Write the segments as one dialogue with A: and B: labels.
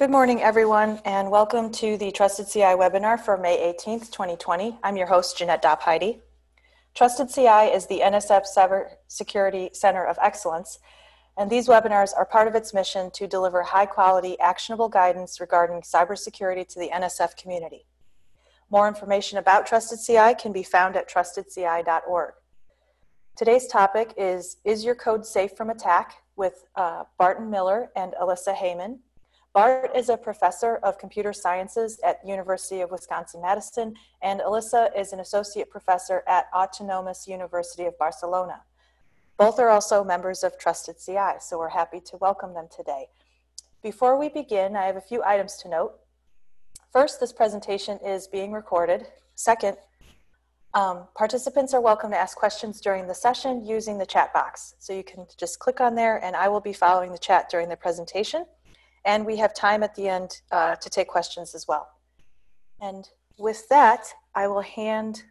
A: Good morning, everyone, and welcome to the Trusted CI webinar for May 18th, 2020. I'm your host, Jeannette Dopheide. Trusted CI is the NSF Cyber Security Center of Excellence, and these webinars are part of its mission to deliver high quality, actionable guidance regarding cybersecurity to the NSF community. More information about Trusted CI can be found at trustedci.org. Today's topic is Is Your Code Safe from Attack? with uh, Barton Miller and Elisa Heymann. Bart is a professor of computer sciences at University of Wisconsin-Madison, and Elisa is an associate professor at Autonomous University of Barcelona. Both are also members of Trusted CI, so we're happy to welcome them today. Before we begin, I have a few items to note. First, this presentation is being recorded. Second, um, participants are welcome to ask questions during the session using the chat box. So you can just click on there and I will be following the chat during the presentation. And we have time at the end uh, to take questions as well. And with that, I will hand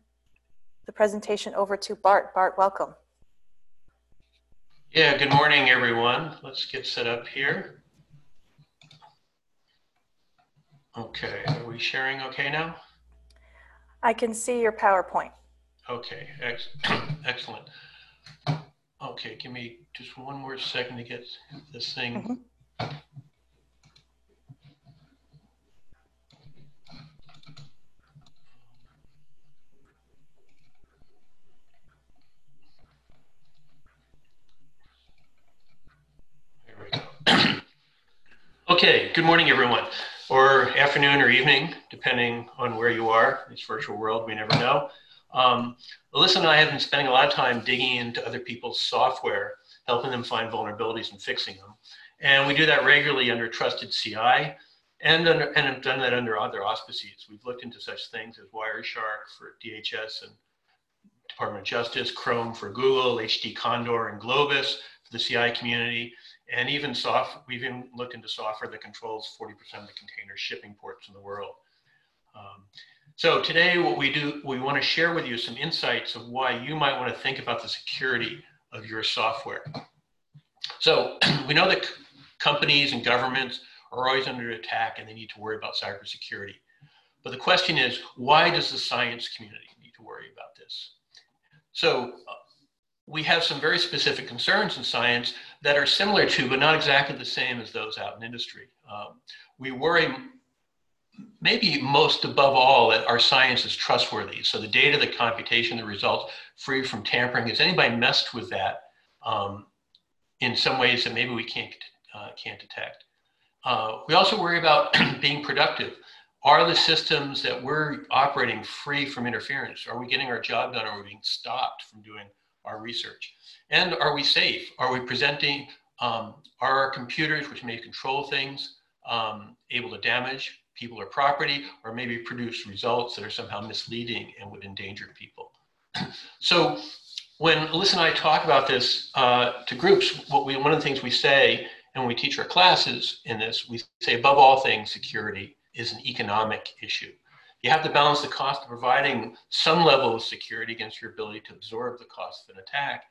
A: the presentation over to Bart. Bart, welcome.
B: Yeah, good morning, everyone. Let's get set up here. Okay, are we sharing okay now?
A: I can see your PowerPoint.
B: Okay, ex excellent. Okay, give me just one more second to get this thing mm -hmm. Okay, good morning, everyone, or afternoon or evening, depending on where you are. In this virtual world, we never know. Um, Elisa and I have been spending a lot of time digging into other people's software, helping them find vulnerabilities and fixing them. And we do that regularly under Trusted CI and, under, and have done that under other auspices. We've looked into such things as Wireshark for DHS and Department of Justice, Chrome for Google, HTCondor and Globus for the CI community, and even soft, we've even looked into software that controls 40% of the container shipping ports in the world. Um, so today what we do, we want to share with you some insights of why you might want to think about the security of your software. So we know that companies and governments are always under attack and they need to worry about cybersecurity. But the question is, why does the science community need to worry about this? So uh, we have some very specific concerns in science that are similar to, but not exactly the same as those out in industry. Um, we worry maybe most above all that our science is trustworthy. So the data, the computation, the results, free from tampering. Has anybody messed with that um, in some ways that maybe we can't, uh, can't detect? Uh, we also worry about being productive. Are the systems that we're operating free from interference? Are we getting our job done? Are we being stopped from doing our research? And are we safe? Are we presenting, um, are our computers, which may control things, um, able to damage people or property, or maybe produce results that are somehow misleading and would endanger people? so when Alyssa and I talk about this uh, to groups, what we, one of the things we say, and we teach our classes in this, we say above all things, security is an economic issue. You have to balance the cost of providing some level of security against your ability to absorb the cost of an attack.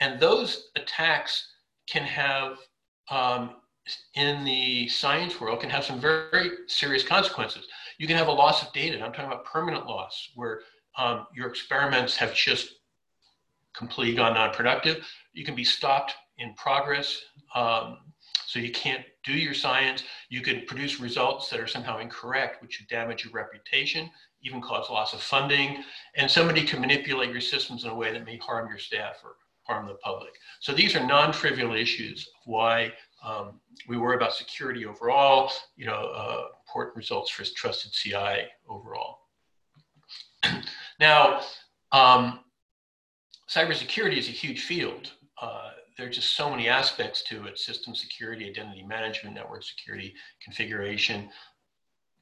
B: And those attacks can have, um, in the science world, can have some very, very, serious consequences. You can have a loss of data. I'm talking about permanent loss, where um, your experiments have just completely gone non-productive. You can be stopped in progress. Um, so you can't do your science. You could produce results that are somehow incorrect, which would damage your reputation, even cause loss of funding. And somebody can manipulate your systems in a way that may harm your staff or harm the public. So these are non-trivial issues why um, we worry about security overall, you know, uh, important results for trusted CI overall. now, um, cybersecurity is a huge field. Uh, there are just so many aspects to it, system security, identity management, network security, configuration,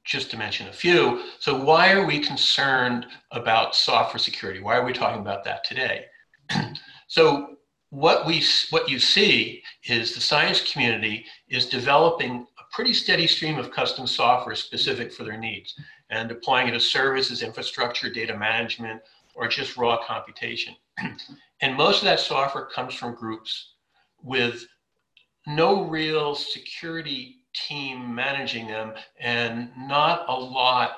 B: just to mention a few. So why are we concerned about software security? Why are we talking about that today? so what we what you see is the science community is developing a pretty steady stream of custom software specific for their needs and deploying it as services, infrastructure, data management, or just raw computation. And most of that software comes from groups with no real security team managing them and not a lot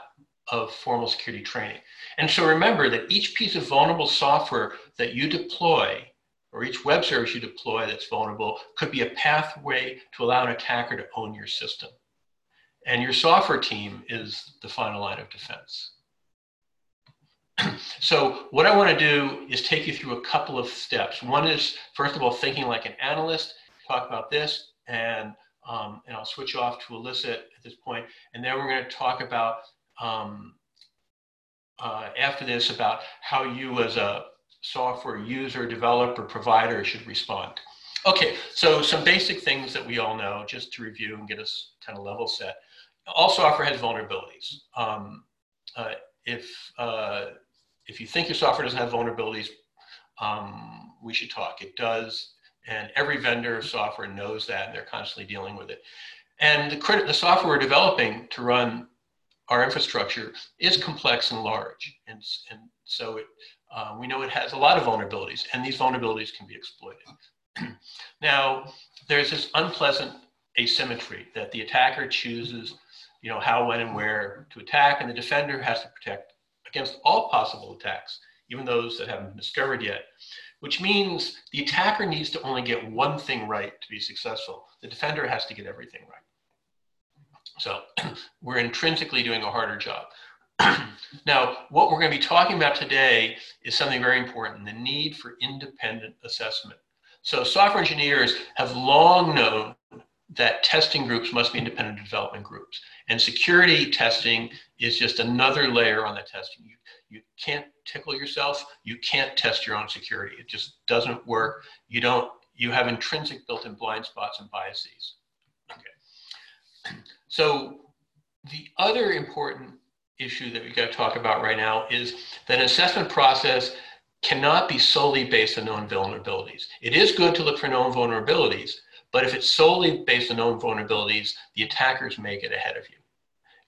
B: of formal security training. And so remember that each piece of vulnerable software that you deploy or each web service you deploy that's vulnerable could be a pathway to allow an attacker to own your system. And your software team is the final line of defense. So what I want to do is take you through a couple of steps. One is, first of all, thinking like an analyst, talk about this, and, um, and I'll switch off to Elisa at this point, and then we're going to talk about, um, uh, after this, about how you as a software user, developer, provider should respond. Okay, so some basic things that we all know, just to review and get us kind of level set. All software has vulnerabilities. Um, uh, if uh, if you think your software doesn't have vulnerabilities, um, we should talk. It does, and every vendor of software knows that, and they're constantly dealing with it. And the, the software we're developing to run our infrastructure is complex and large, and, and so it, uh, we know it has a lot of vulnerabilities, and these vulnerabilities can be exploited. now, there's this unpleasant asymmetry that the attacker chooses, you know, how, when, and where to attack, and the defender has to protect against all possible attacks, even those that haven't been discovered yet, which means the attacker needs to only get one thing right to be successful. The defender has to get everything right. So we're intrinsically doing a harder job. now, what we're going to be talking about today is something very important, the need for independent assessment. So software engineers have long known that testing groups must be independent development groups. And security testing is just another layer on the testing. You, you can't tickle yourself. You can't test your own security. It just doesn't work. You don't, you have intrinsic built-in blind spots and biases. Okay. So the other important issue that we've got to talk about right now is that an assessment process cannot be solely based on known vulnerabilities. It is good to look for known vulnerabilities, but if it's solely based on known vulnerabilities, the attackers may get ahead of you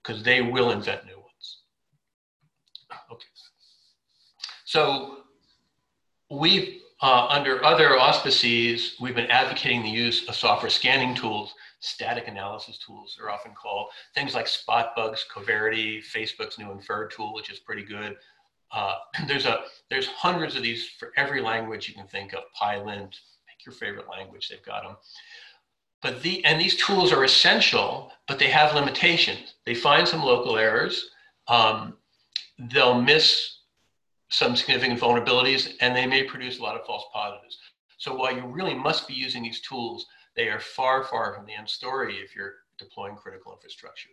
B: because they will invent new ones. Okay. So we've, uh, under other auspices, we've been advocating the use of software scanning tools, static analysis tools are often called, things like SpotBugs, Coverity, Facebook's new Infer tool, which is pretty good. Uh, there's a there's hundreds of these for every language you can think of. Pylint, your favorite language, they've got them. But the, and these tools are essential, but they have limitations. They find some local errors. Um, they'll miss some significant vulnerabilities, and they may produce a lot of false positives. So while you really must be using these tools, they are far, far from the end story if you're deploying critical infrastructure.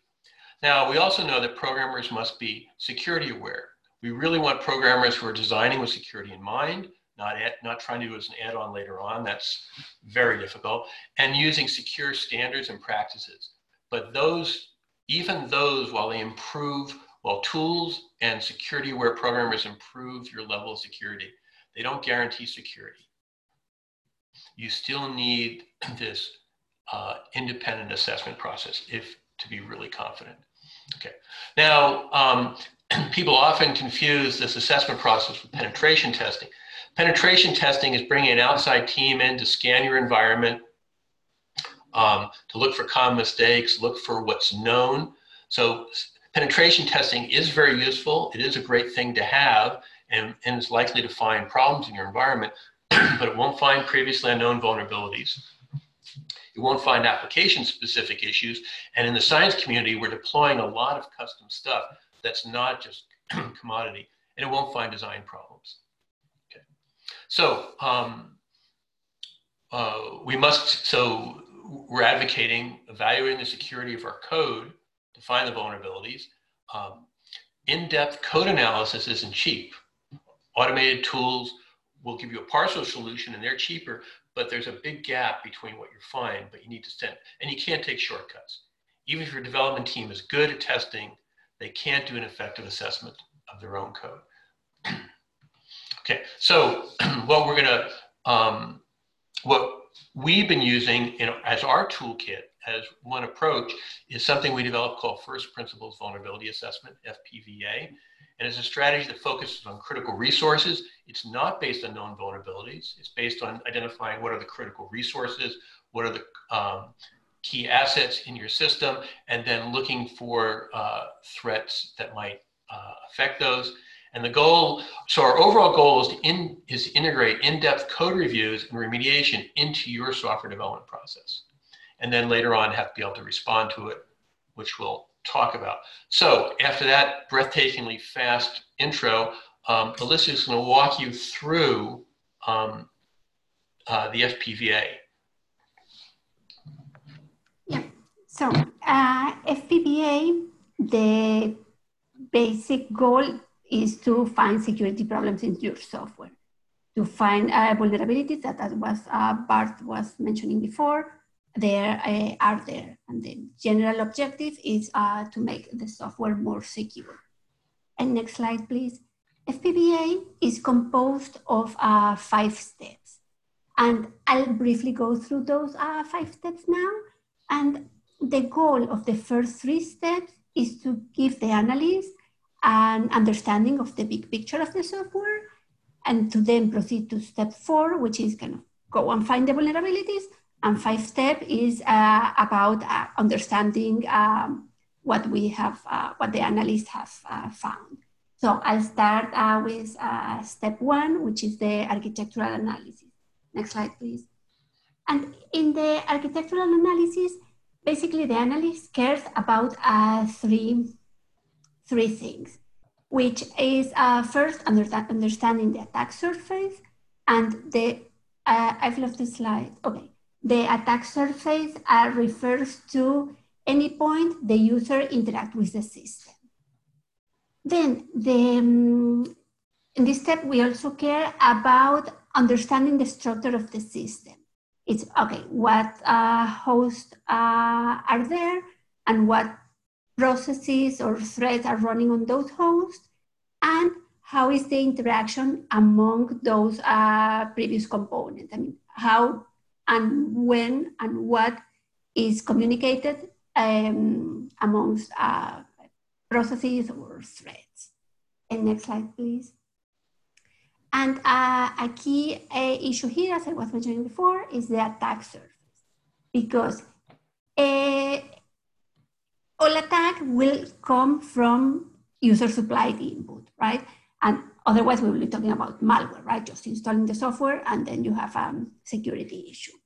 B: Now, we also know that programmers must be security aware. We really want programmers who are designing with security in mind, not, add, not trying to do as an add-on later on. That's very difficult. And using secure standards and practices. But those, even those, while they improve, while tools and security aware programmers improve your level of security, they don't guarantee security. You still need this uh, independent assessment process if to be really confident. Okay. Now, um, people often confuse this assessment process with penetration testing. Penetration testing is bringing an outside team in to scan your environment, um, to look for common mistakes, look for what's known. So penetration testing is very useful. It is a great thing to have and, and likely to find problems in your environment, but it won't find previously unknown vulnerabilities. It won't find application specific issues. And in the science community, we're deploying a lot of custom stuff that's not just commodity, and it won't find design problems. So um, uh, we must, so we're advocating evaluating the security of our code to find the vulnerabilities. Um, in-depth code analysis isn't cheap. Automated tools will give you a partial solution and they're cheaper, but there's a big gap between what you find, but you need to send, and you can't take shortcuts. Even if your development team is good at testing, they can't do an effective assessment of their own code. Okay, so what we're gonna, um, what we've been using in, as our toolkit as one approach is something we developed called First Principles Vulnerability Assessment, FPVA. And it's a strategy that focuses on critical resources. It's not based on known vulnerabilities. It's based on identifying what are the critical resources, what are the um, key assets in your system and then looking for uh, threats that might uh, affect those. And the goal, so our overall goal is to, in, is to integrate in-depth code reviews and remediation into your software development process. And then later on have to be able to respond to it, which we'll talk about. So after that breathtakingly fast intro, um, Alyssa is going to walk you through um, uh, the FPVA.
C: Yeah, so uh, FPVA, the basic goal is to find security problems in your software, to find uh, vulnerabilities that, that was uh, Bart was mentioning before, there uh, are there. And the general objective is uh, to make the software more secure. And next slide, please. FPVA is composed of uh, five steps. And I'll briefly go through those uh, five steps now. And the goal of the first three steps is to give the analyst an understanding of the big picture of the software and to then proceed to step four, which is kind of go and find the vulnerabilities. And five step is uh, about uh, understanding um, what we have, uh, what the analysts have uh, found. So I'll start uh, with uh, step one, which is the architectural analysis. Next slide, please. And in the architectural analysis, basically the analyst cares about three three things, which is uh, first under understanding the attack surface and the, uh, I've left the slide, okay. The attack surface uh, refers to any point the user interact with the system. Then the, um, in this step, we also care about understanding the structure of the system. It's okay, what uh, hosts uh, are there and what processes or threads are running on those hosts, and how is the interaction among those uh, previous components? I mean, how and when and what is communicated um, amongst uh, processes or threads. And next slide, please. And uh, a key uh, issue here, as I was mentioning before, is the attack surface. Because uh, all attack will come from user supplied input, right? And otherwise we will be talking about malware, right? Just installing the software and then you have a um, security issue.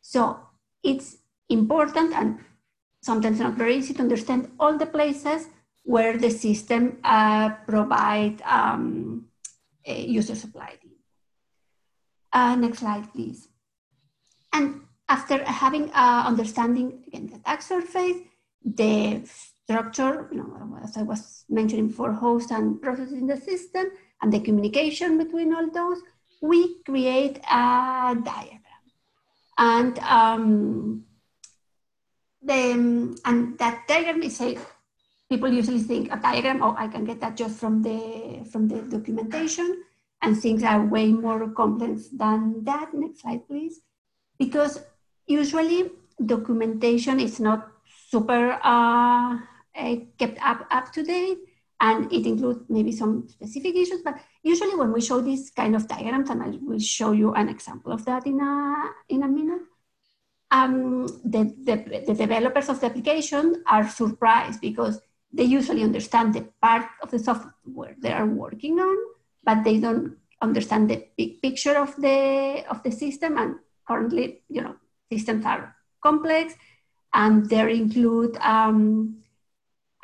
C: So it's important and sometimes not very easy to understand all the places where the system uh, provide um, user supplied input. Uh, next slide, please. And after having uh, understanding again the attack surface, the structure, you know, as I was mentioning before, host and process in the system, and the communication between all those, we create a diagram. And um, the, and that diagram is a, people usually think a diagram, oh, I can get that just from the, from the documentation, and things are way more complex than that. Next slide, please. Because usually documentation is not super uh, uh, kept up, up to date and it includes maybe some specific issues, but usually when we show these kind of diagrams, and I will show you an example of that in a, in a minute, um, the, the, the developers of the application are surprised because they usually understand the part of the software they are working on, but they don't understand the big picture of the, of the system. And currently, you know, systems are complex and there include um,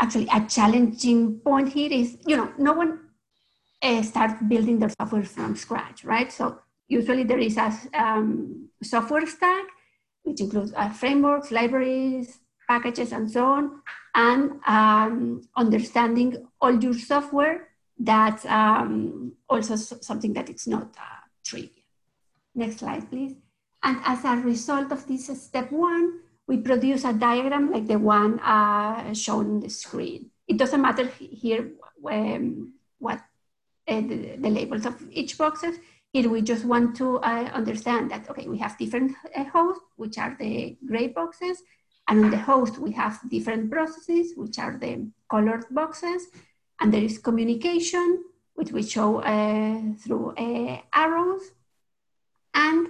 C: actually a challenging point here is you know no one uh, starts building their software from scratch right? So usually there is a um, software stack which includes uh, frameworks libraries packages and so on and um, understanding all your software that's um, also something that it's not uh, trivial. Next slide please. And as a result of this step one we produce a diagram like the one uh, shown on the screen. It doesn't matter here um, what uh, the, the, labels of each boxes. Here we just want to uh, understand that, okay, we have different uh, hosts, which are the gray boxes, and on the host we have different processes, which are the colored boxes, and there is communication, which we show uh, through uh, arrows, and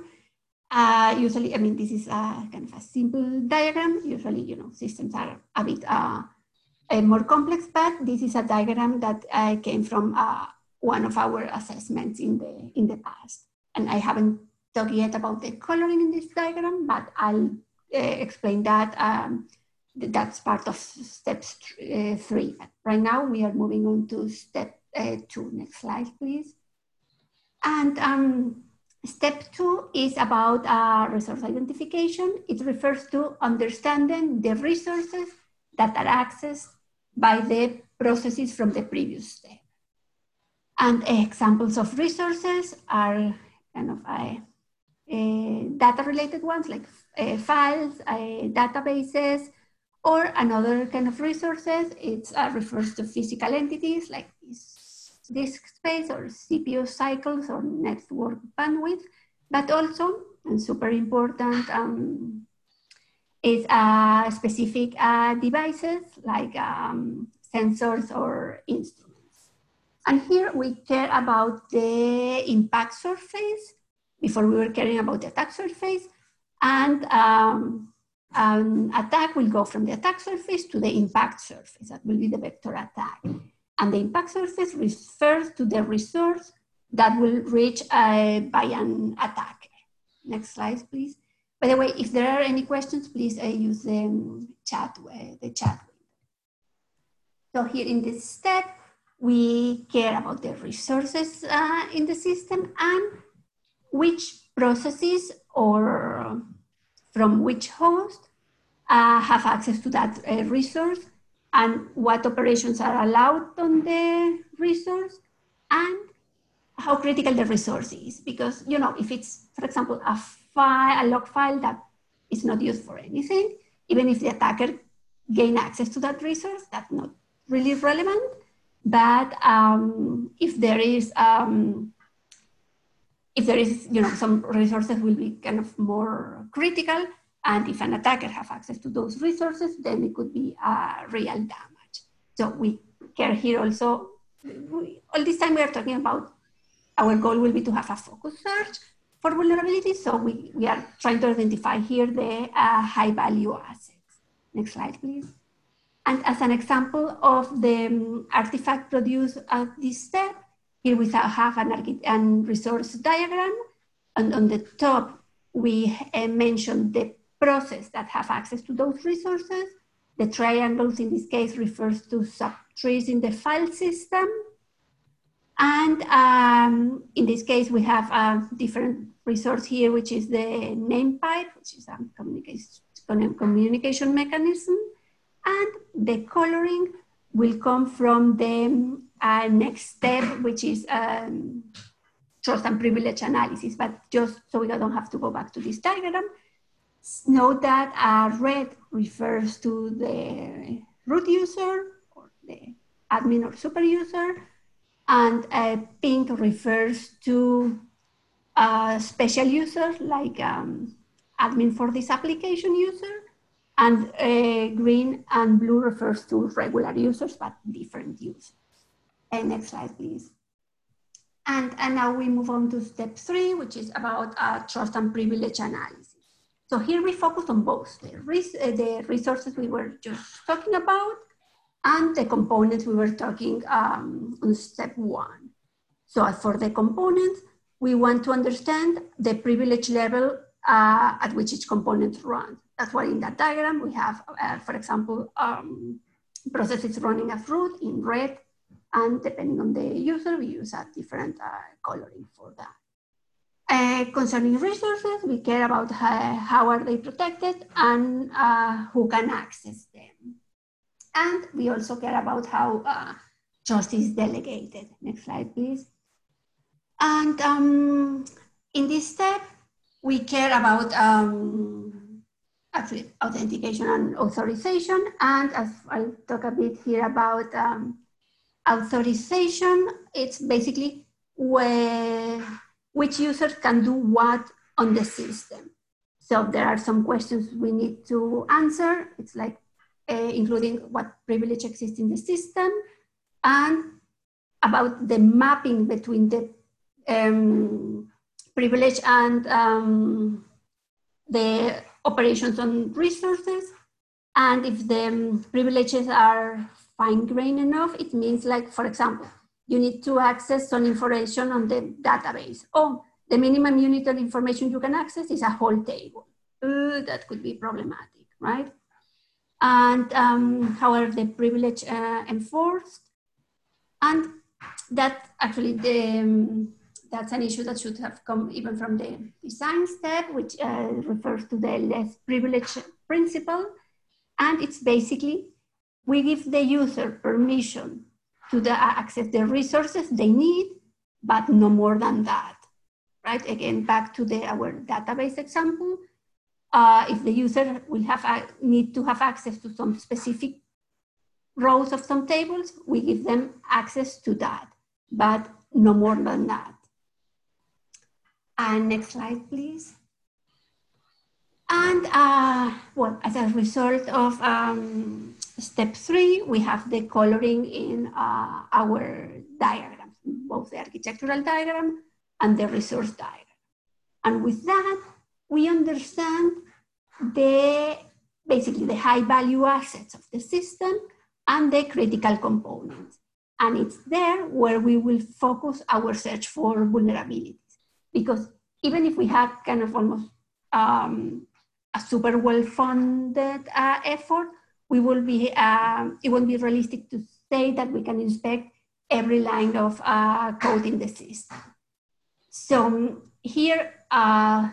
C: Uh, usually, I mean, this is a kind of a simple diagram. Usually, you know, systems are a bit uh, uh, more complex, but this is a diagram that came from uh, one of our assessments in the, in the past. And I haven't talked yet about the coloring in this diagram, but I'll uh, explain that. Um, that's part of step three. Right now, we are moving on to step two. Next slide, please. And um, Step two is about uh, resource identification. It refers to understanding the resources that are accessed by the processes from the previous step. And examples of resources are kind of uh, uh, data-related ones like uh, files, uh, databases, or another kind of resources. It refers to physical entities like disk space or CPU cycles or network bandwidth, but also, and super important, um, is uh, specific uh, devices like um, sensors or instruments. And here we care about the impact surface. Before we were caring about the attack surface. And um, attack will go from the attack surface to the impact surface. That will be the vector attack. And the impact surface refers to the resource that will reach uh, by an attack. Next slide, please. By the way, if there are any questions, please uh, use the um, chat, uh, the chat So here in this step, we care about the resources uh, in the system and which processes or from which host uh, have access to that uh, resource and what operations are allowed on the resource and how critical the resource is. Because, you know, if it's, for example, a file, a log file that is not used for anything, even if the attacker gain access to that resource, that's not really relevant. But um, if there is, um, if there is, you know, some resources will be kind of more critical, and if an attacker has access to those resources, then it could be a real damage. So we care here also, we, all this time we are talking about, our goal will be to have a focus search for vulnerabilities. So we, we are trying to identify here the uh, high value assets. Next slide, please. And as an example of the um, artifact produced at this step, here we have an, an resource diagram. And on the top, we uh, mentioned the process that have access to those resources. The triangles in this case refers to subtrees in the file system. And um, in this case, we have a different resource here, which is the name pipe, which is a communication, communication mechanism. And the coloring will come from the uh, next step, which is um, trust and privilege analysis. But just so we don't have to go back to this diagram, Note that uh, red refers to the root user or the admin or super user, and uh, pink refers to a special user like um, admin for this application user, and uh, green and blue refers to regular users, but different users. And next slide, please. And, and now we move on to step three, which is about uh, trust and privilege analysis. So here we focus on both the, res uh, the resources we were just talking about and the components we were talking um, on step one. So as for the components, we want to understand the privilege level uh, at which each component runs. That's why in that diagram we have, uh, for example, um, processes running as root in red, and depending on the user, we use a different uh, coloring for that. Uh, concerning resources, we care about how, how are they protected and uh, who can access them. And we also care about how uh, trust is delegated. Next slide, please. And um, in this step, we care about um, authentication and authorization. And as I'll talk a bit here about um, authorization, it's basically where which users can do what on the system. So there are some questions we need to answer. It's like uh, including what privilege exists in the system and about the mapping between the um, privilege and um, the operations on resources. And if the um, privileges are fine grained enough, it means like, for example, you need to access some information on the database. Oh, the minimum unit of information you can access is a whole table. Uh, that could be problematic, right? And um, however, the privilege uh, enforced, and that actually the, um, that's an issue that should have come even from the design step, which uh, refers to the less privilege principle. And it's basically, we give the user permission to the, access the resources they need, but no more than that, right? Again, back to the, our database example, uh, if the user will have a, need to have access to some specific rows of some tables, we give them access to that, but no more than that. And next slide, please. And uh, well, as a result of um, step three, we have the coloring in uh, our diagrams, both the architectural diagram and the resource diagram. And with that, we understand the basically the high value assets of the system and the critical components. And it's there where we will focus our search for vulnerabilities. Because even if we have kind of almost um, a super well-funded uh, effort, we will be, um, it won't be realistic to say that we can inspect every line of uh, code in the system. So here, uh,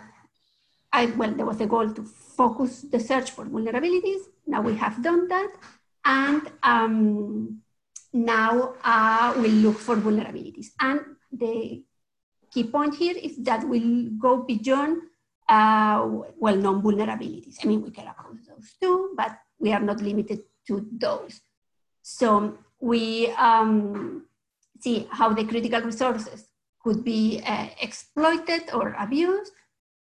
C: I, well, there was a goal to focus the search for vulnerabilities. Now we have done that. And um, now uh, we'll look for vulnerabilities. And the key point here is that we'll go beyond uh, well-known vulnerabilities. I mean, we care about those too, but we are not limited to those. So we um, see how the critical resources could be uh, exploited or abused,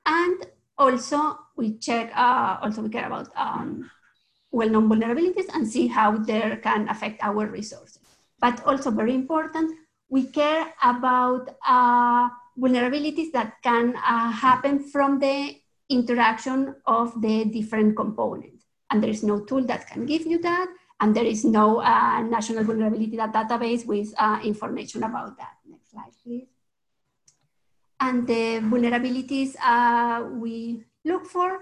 C: and also we check, uh, also we care about um, well-known vulnerabilities and see how they can affect our resources. But also very important, we care about uh, vulnerabilities that can uh, happen from the interaction of the different components. And there is no tool that can give you that. And there is no uh, national vulnerability database with uh, information about that. Next slide, please. And the vulnerabilities uh, we look for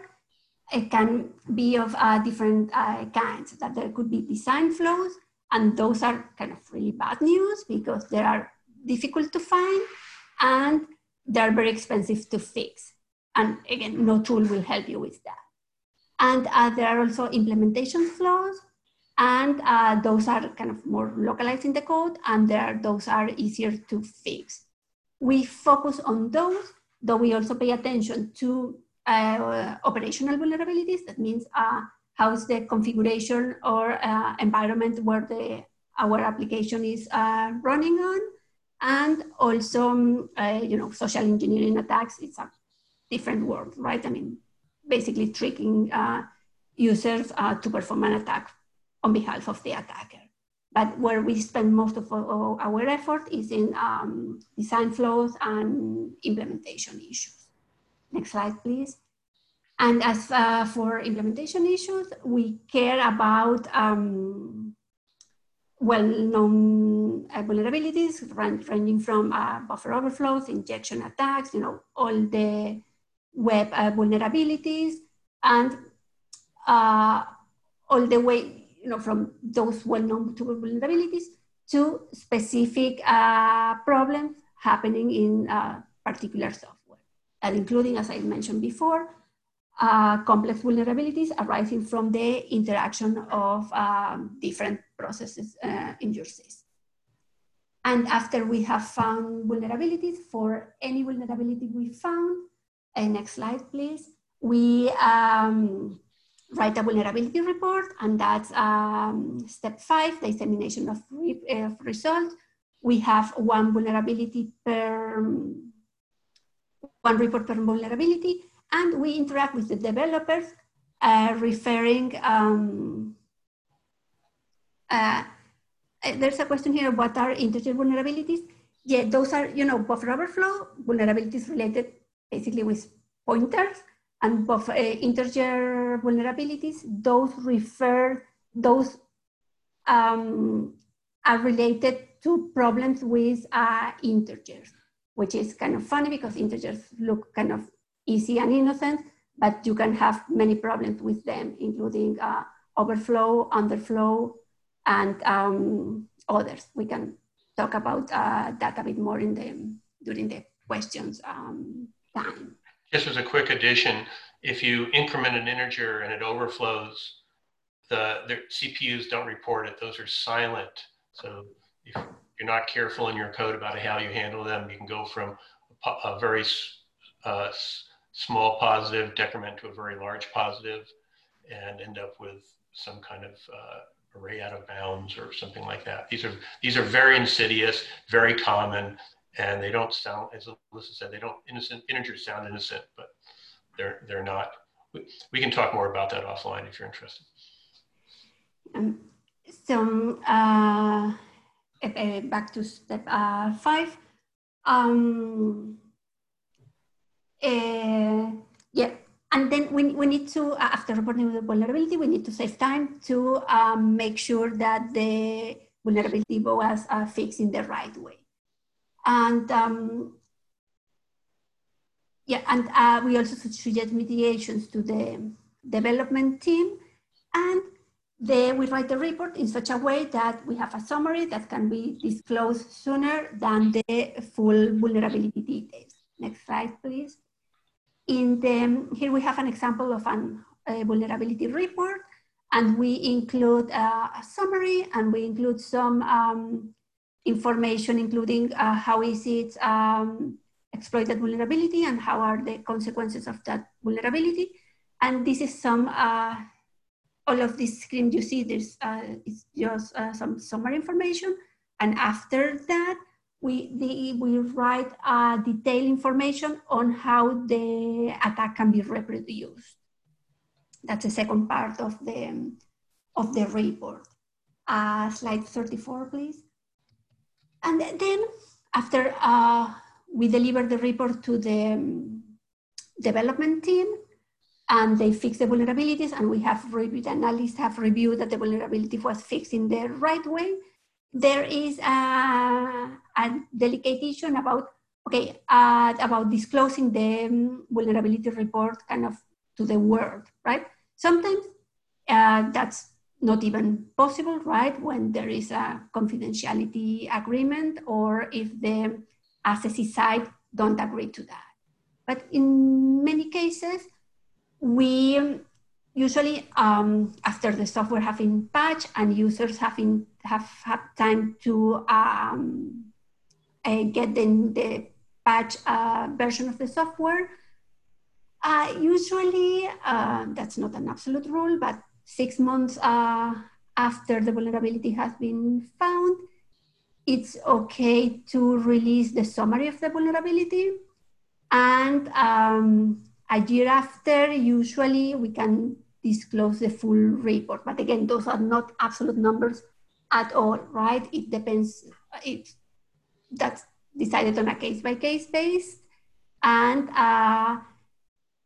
C: it can be of uh, different uh, kinds, that there could be design flaws, and those are kind of really bad news because they are difficult to find and they're very expensive to fix. And again, no tool will help you with that. And uh, there are also implementation flaws, and uh, those are kind of more localized in the code, and there those are easier to fix. We focus on those, though we also pay attention to uh, operational vulnerabilities. That means uh, how's the configuration or uh, environment where the our application is uh, running on, and also um, you know social engineering attacks. It's a different world, right? I mean, basically tricking uh, users to perform an attack on behalf of the attacker. But where we spend most of our effort is in um, design flows and implementation issues. Next slide, please. And as uh, for implementation issues, we care about um, well-known uh, vulnerabilities ranging from uh, buffer overflows, injection attacks, you know, all the web uh, vulnerabilities, and uh, all the way, you know, from those well-known vulnerabilities to specific uh, problems happening in particular software, and including, as I mentioned before, uh, complex vulnerabilities arising from the interaction of um, different processes uh, in your system. And after we have found vulnerabilities, for any vulnerability we found, uh, next slide please, we um, write a vulnerability report and that's um, step five, the dissemination of, re results. We have one vulnerability per, one report per vulnerability and we interact with the developers uh, referring, um, uh, uh, there's a question here, what are integer vulnerabilities? Yeah, those are, you know, buffer overflow, vulnerabilities related basically with pointers, and uh, integer vulnerabilities, those refer, those um, are related to problems with uh, integers, which is kind of funny because integers look kind of easy and innocent, but you can have many problems with them, including uh, overflow, underflow, and um, others. We can talk about uh, that a bit more in the during the questions um.
B: Just as a quick addition, if you increment an integer and it overflows, the, the CPUs don't report it. Those are silent. So if you're not careful in your code about how you handle them, you can go from a, very uh, small positive decrement to a very large positive and end up with some kind of uh, array out of bounds or something like that. These are these are very insidious, very common, and they don't sound, as Elisa said, they don't innocent integers sound innocent, but they're they're not. We, we can talk more about that offline if you're interested.
C: Um, so uh, uh, back to step uh, five. Um, uh, yeah, and then we, we need to, uh, after reporting the vulnerability, we need to save time to um, make sure that the vulnerability was uh, fixed in the right way. And um, yeah, and uh, we also suggest mediations to the development team. And they, we write the report in such a way that we have a summary that can be disclosed sooner than the full vulnerability details. Next slide, please. In the, here we have an example of an, a vulnerability report, and we include a, a summary and we include some um, information, including uh, how is it um, exploited vulnerability and how are the consequences of that vulnerability. And this is some, uh, all of this screen you see, there's uh, it's just uh, some summary information. And after that, we, the, we write uh, detailed information on how the attack can be reproduced. That's the second part of the, of the report. Uh, slide 34, please. And then after uh, we deliver the report to the um, development team, and they fix the vulnerabilities, and we have reviewed, analysts have reviewed that the vulnerability was fixed in the right way, there is a, a delicate issue about okay uh, about disclosing the um, vulnerability report kind of to the world right? Sometimes uh, that's not even possible right when there is a confidentiality agreement or if the assessee side don't agree to that but in many cases we usually um, after the software having patched and users having have had time to um, uh, get the, the patch uh, version of the software. Uh, usually, uh, that's not an absolute rule, but six months uh, after the vulnerability has been found, it's okay to release the summary of the vulnerability. And um, a year after, usually we can disclose the full report. But again, those are not absolute numbers at all, right? It depends, it, that's decided on a case by case base. And, uh,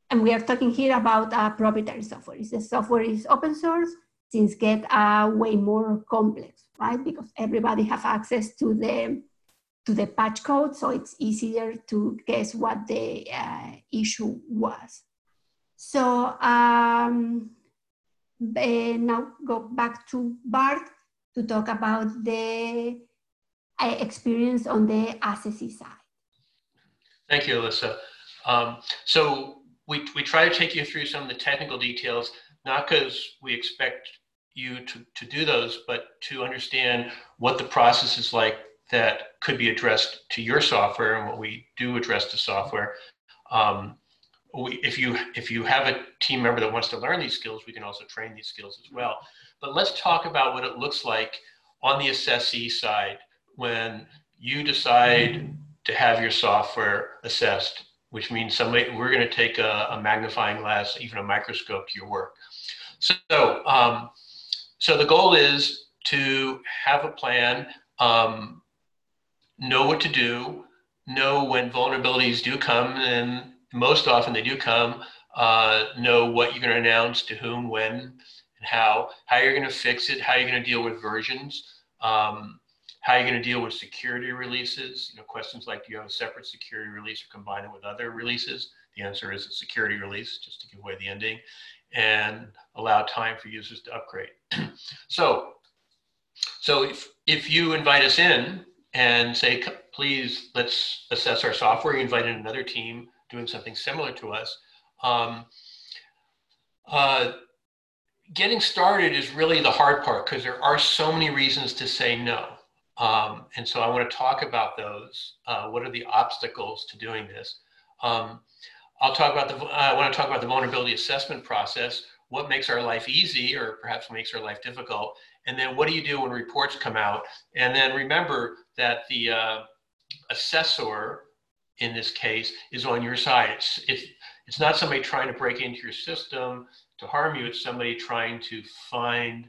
C: and we are talking here about uh, proprietary software. If the software is open source, things get uh, way more complex, right? Because everybody have access to the to the patch code, so it's easier to guess what the uh, issue was. So um, now go back to Bart to talk about the uh, experience on the assessee side.
B: Thank you, Elisa. Um, so we, we try to take you through some of the technical details, not because we expect you to, to do those, but to understand what the process is like that could be addressed to your software and what we do address to software. Um, we, if you if you have a team member that wants to learn these skills, we can also train these skills as well. But let's talk about what it looks like on the assessee side when you decide to have your software assessed, which means somebody we're going to take a, a magnifying glass, even a microscope to your work. So um, so the goal is to have a plan, um, know what to do, know when vulnerabilities do come and most often they do come uh, know what you're going to announce to whom, when, and how, how you're going to fix it, how you're going to deal with versions, um, how are you're going to deal with security releases. You know, questions like, do you have a separate security release or combine it with other releases? The answer is a security release, just to give away the ending, and allow time for users to upgrade. so, so if, if you invite us in and say, please, let's assess our software, you invite in another team doing something similar to us, um, uh, getting started is really the hard part because there are so many reasons to say no. Um, and so I want to talk about those. Uh, what are the obstacles to doing this? Um, I'll talk about the, I want to talk about the vulnerability assessment process, what makes our life easy or perhaps makes our life difficult, and then what do you do when reports come out? And then remember that the uh, assessor in this case is on your side. It's, it's, it's not somebody trying to break into your system to harm you, it's somebody trying to find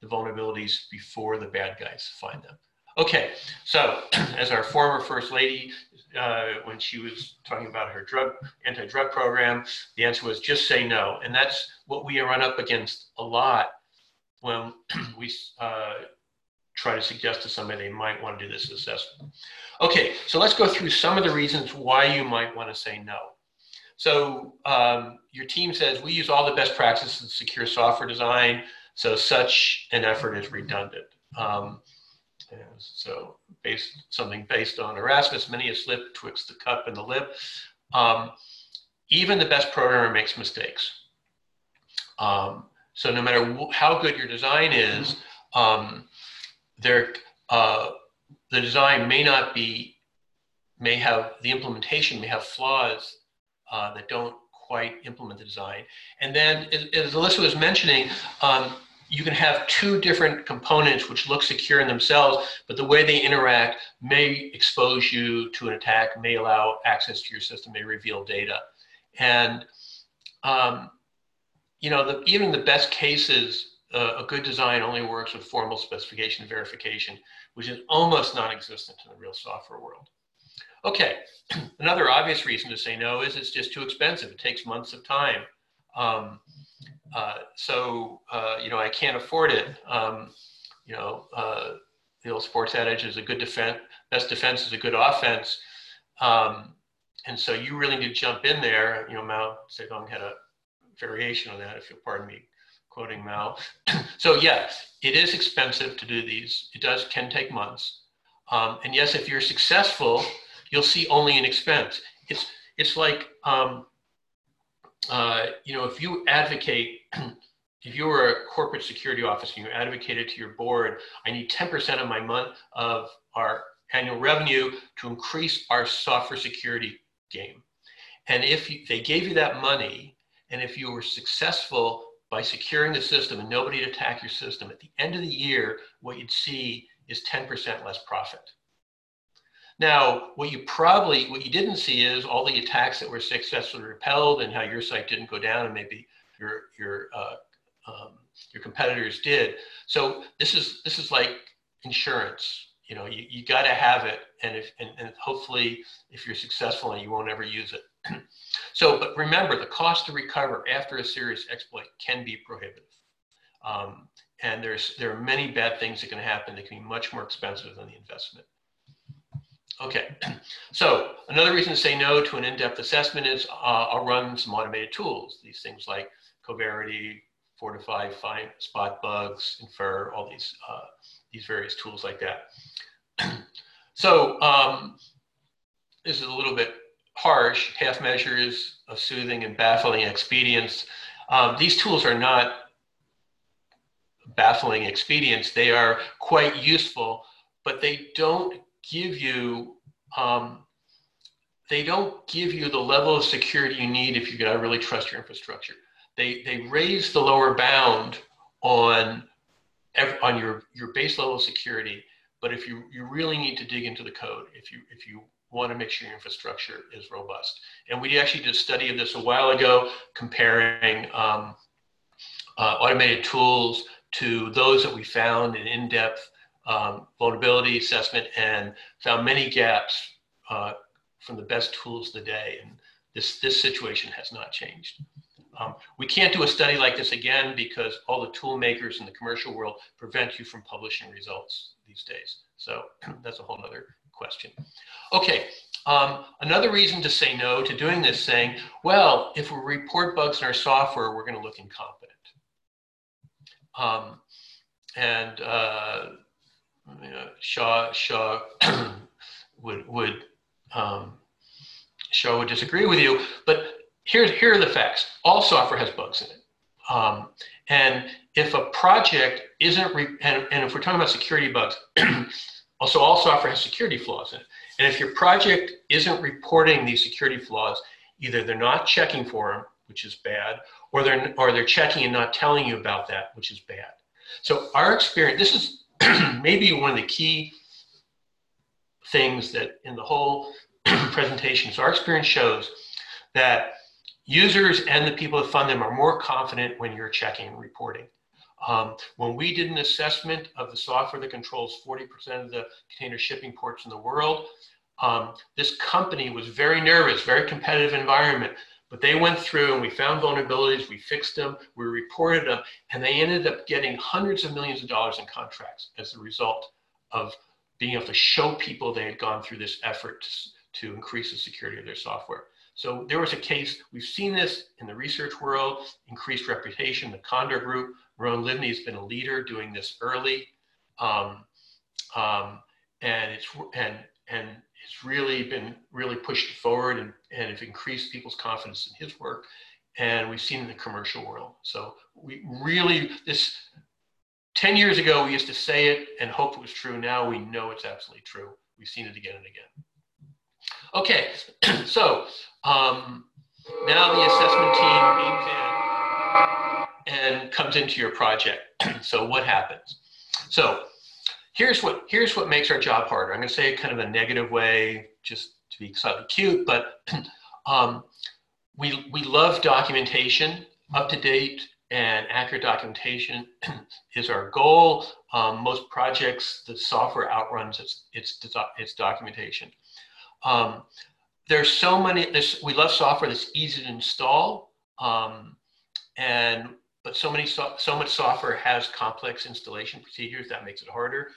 B: the vulnerabilities before the bad guys find them. Okay, so as our former First Lady, uh, when she was talking about her drug anti-drug program, the answer was just say no. And that's what we run up against a lot when we uh, try to suggest to somebody they might want to do this assessment. Okay, so let's go through some of the reasons why you might want to say no. So um, your team says, we use all the best practices in secure software design, so such an effort is redundant. Um, so based something based on Erasmus, many a slip twixt the cup and the lip. Um, even the best programmer makes mistakes. Um, so no matter how good your design is, um, there, uh, the design may not be, may have, the implementation may have flaws uh, that don't quite implement the design. And then, as, as Elisa was mentioning, um, you can have two different components which look secure in themselves, but the way they interact may expose you to an attack, may allow access to your system, may reveal data. And um, you know, the, even the best cases, uh, a good design only works with formal specification and verification, which is almost non-existent in the real software world. Okay, another obvious reason to say no is it's just too expensive. It takes months of time. Um, uh, so, uh, you know, I can't afford it. Um, you know, uh, the old sports adage is a good defense, best defense is a good offense. Um, and so you really need to jump in there. You know, Mao Zedong had a variation on that, if you'll pardon me quoting Mao. so yes, it is expensive to do these. It does can take months. Um, and yes, if you're successful, you'll see only an expense. It's it's like um, uh, you know if you advocate. if you were a corporate security officer and you advocated to your board, I need 10% of my month of our annual revenue to increase our software security game. And if you, they gave you that money and if you were successful by securing the system and nobody to attack your system, at the end of the year, what you'd see is 10% less profit. Now, what you probably, what you didn't see is all the attacks that were successfully repelled and how your site didn't go down and maybe your, your, uh, um, your competitors did. So this is, this is like insurance. You know, you, you got to have it. And if, and, and hopefully if you're successful and you won't ever use it. so, but remember, the cost to recover after a serious exploit can be prohibitive. Um, and there's, there are many bad things that can happen that can be much more expensive than the investment. Okay, so another reason to say no to an in-depth assessment is uh, I'll run some automated tools. These things like Coverity, Fortify, Find, SpotBugs, Infer, all these, uh, these various tools like that. so um, this is a little bit harsh, half measures of soothing and baffling expedients. Um, these tools are not baffling expedients. They are quite useful, but they don't give you um, they don't give you the level of security you need if you gotta really trust your infrastructure. They they raise the lower bound on on your your base level of security, but if you you really need to dig into the code, if you if you want to make sure your infrastructure is robust. And we actually did a study of this a while ago, comparing um, uh, automated tools to those that we found in in-depth um, vulnerability assessment and found many gaps uh, from the best tools of the day. And this, this situation has not changed. Um, we can't do a study like this again because all the tool makers in the commercial world prevent you from publishing results these days. So that's a whole other question. Okay, um, another reason to say no to doing this saying, well, if we report bugs in our software, we're gonna look incompetent. Um, and uh, Shaw, Shaw would, would um, Shaw would disagree with you, but here's, here are the facts. All software has bugs in it. Um, and if a project isn't, re- and, and if we're talking about security bugs, also all software has security flaws in it. And if your project isn't reporting these security flaws, either they're not checking for them, which is bad, or they're, or they're checking and not telling you about that, which is bad. So our experience, this is maybe one of the key things that in the whole presentation. So our experience shows that users and the people that fund them are more confident when you're checking and reporting. Um, when we did an assessment of the software that controls 40% of the container shipping ports in the world, um, this company was very nervous, very competitive environment, but they went through and we found vulnerabilities, we fixed them, we reported them, and they ended up getting hundreds of millions of dollars in contracts as a result of being able to show people they had gone through this effort to, to increase the security of their software. So there was a case, we've seen this in the research world, increased reputation, the Condor Group, Ron Livny has been a leader doing this early. Um, um, and it's, and, and it's really been really pushed forward and, and have increased people's confidence in his work. And we've seen in the commercial world. So we really, this 10 years ago, we used to say it and hope it was true. Now we know it's absolutely true. We've seen it again and again. Okay, so um, now the assessment team beams in and comes into your project. so what happens? So here's what here's what makes our job harder. I'm going to say it kind of a negative way, just to be slightly cute, but um, we we love documentation, up to date and accurate documentation is our goal. Um, most projects, the software outruns its its its documentation. Um, there's so many. This we love software that's easy to install, um, and but so many so, so much software has complex installation procedures that makes it harder.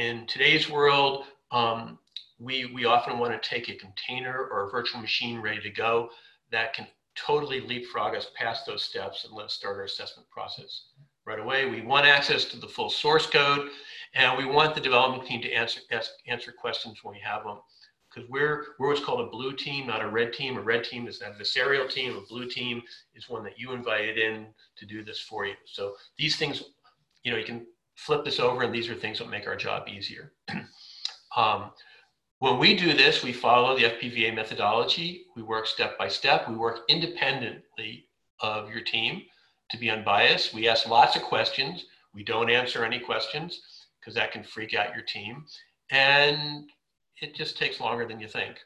B: In today's world, um, we, we often want to take a container or a virtual machine ready to go that can totally leapfrog us past those steps and let us start our assessment process right away. We want access to the full source code and we want the development team to answer, ask, answer questions when we have them. Because we're, we're what's called a blue team, not a red team. A red team is an adversarial team. A blue team is one that you invited in to do this for you. So these things, you know, you can flip this over and these are things that make our job easier. um, when we do this, we follow the FPVA methodology. We work step by step. We work independently of your team to be unbiased. We ask lots of questions. We don't answer any questions because that can freak out your team. And it just takes longer than you think.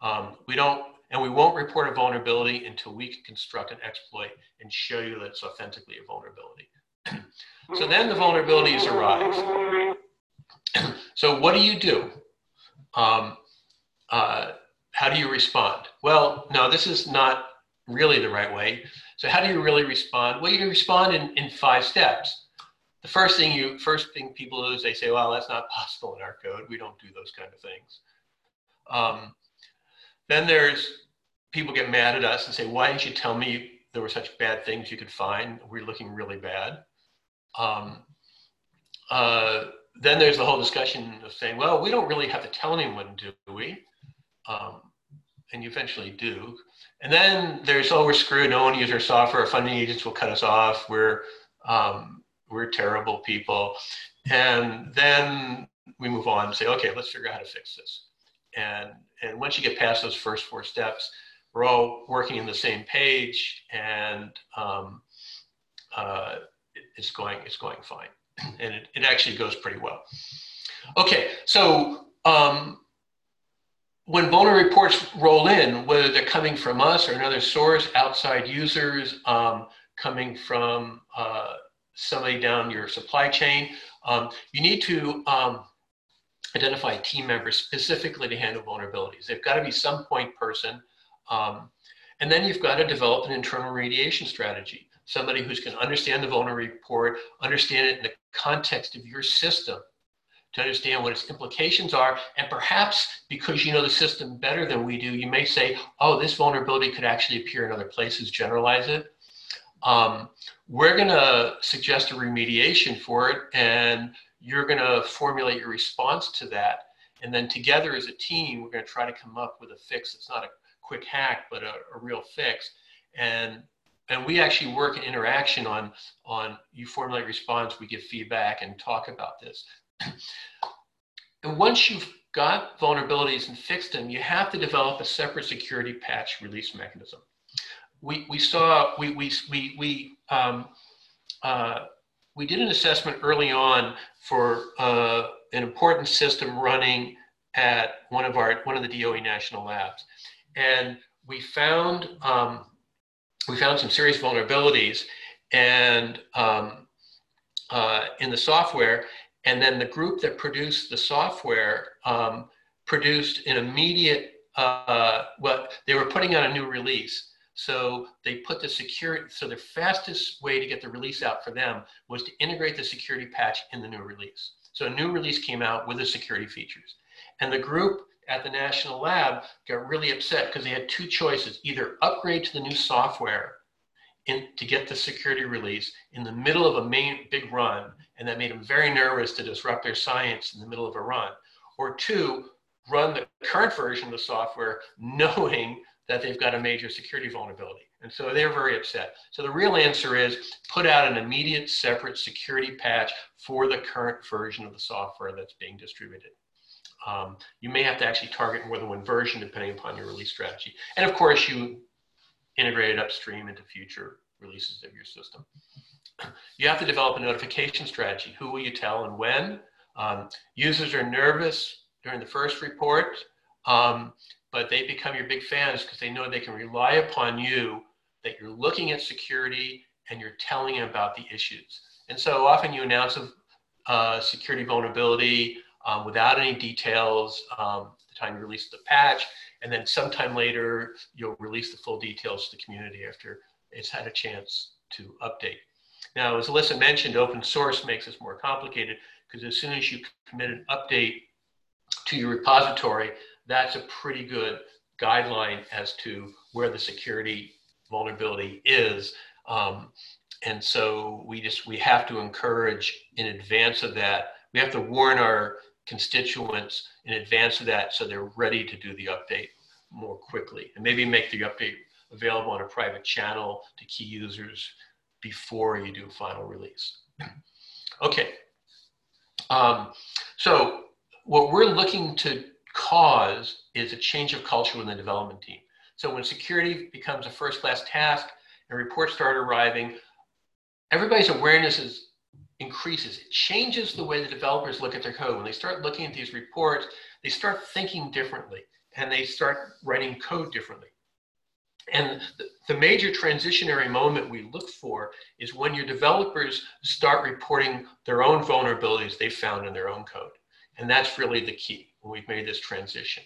B: Um, we don't, and we won't report a vulnerability until we can construct an exploit and show you that it's authentically a vulnerability. So then the vulnerabilities arise. so what do you do? Um, uh, how do you respond? Well, no, this is not really the right way. So how do you really respond? Well, you can respond in, in five steps. The first thing you, first thing people do is they say, well, that's not possible in our code. We don't do those kind of things. Um, then there's people get mad at us and say, why didn't you tell me there were such bad things you could find? We're looking really bad. Um, uh, then there's the whole discussion of saying, well, we don't really have to tell anyone, do we? Um, and you eventually do. And then there's, oh, we're screwed. No one uses our software. Funding agents will cut us off. We're, um, we're terrible people. And then we move on and say, okay, let's figure out how to fix this. And, and once you get past those first four steps, we're all working in the same page and um, uh, it's going it's going fine, and it, it actually goes pretty well. Okay, so um, when Bona reports roll in, whether they're coming from us or another source, outside users, um, coming from uh, somebody down your supply chain, um, you need to um, identify team members specifically to handle vulnerabilities. They've got to be some point person. Um, And then you've got to develop an internal remediation strategy. Somebody who's going to understand the vulnerability report, understand it in the context of your system, to understand what its implications are. And perhaps because you know the system better than we do, you may say, oh, this vulnerability could actually appear in other places, generalize it. Um, we're going to suggest a remediation for it, and you're going to formulate your response to that. And then together as a team, we're going to try to come up with a fix that's not a quick hack, but a, a real fix. And and we actually work in interaction on on you formulate response, we give feedback and talk about this. And once you've got vulnerabilities and fixed them, you have to develop a separate security patch release mechanism. We, we saw, we, we, we, we, um, uh, we did an assessment early on for uh, an important system running at one of our, one of the DOE national labs. And we found, um, we found some serious vulnerabilities and um, uh, in the software and then the group that produced the software um, produced an immediate, uh, well, they were putting out a new release. So they put the security, so the fastest way to get the release out for them was to integrate the security patch in the new release. So a new release came out with the security features. And the group at the national lab got really upset because they had two choices, either upgrade to the new software in, to get the security release in the middle of a main big run, and that made them very nervous to disrupt their science in the middle of a run. Or two, run the current version of the software knowing that they've got a major security vulnerability. And so they're very upset. So the real answer is put out an immediate separate security patch for the current version of the software that's being distributed. Um, you may have to actually target more than one version depending upon your release strategy. And of course, you integrate it upstream into future releases of your system. You have to develop a notification strategy. Who will you tell and when? Um, users are nervous during the first report, um, but they become your big fans because they know they can rely upon you, that you're looking at security and you're telling them about the issues. And so often you announce a uh, security vulnerability um, without any details um, the time you release the patch, and then sometime later, you'll release the full details to the community after it's had a chance to update. Now, as Elisa mentioned, open source makes this more complicated because as soon as you commit an update to your repository, that's a pretty good guideline as to where the security vulnerability is. Um, and so we just, we have to encourage in advance of that, we have to warn our constituents in advance of that so they're ready to do the update more quickly and maybe make the update available on a private channel to key users before you do final release. okay. Um, so what we're looking to cause is a change of culture within the development team. So when security becomes a first class task and reports start arriving, everybody's awareness is increases. It changes the way the developers look at their code. When they start looking at these reports, they start thinking differently and they start writing code differently. And the, major transitionary moment we look for is when your developers start reporting their own vulnerabilities they found in their own code. And that's really the key when we've made this transition.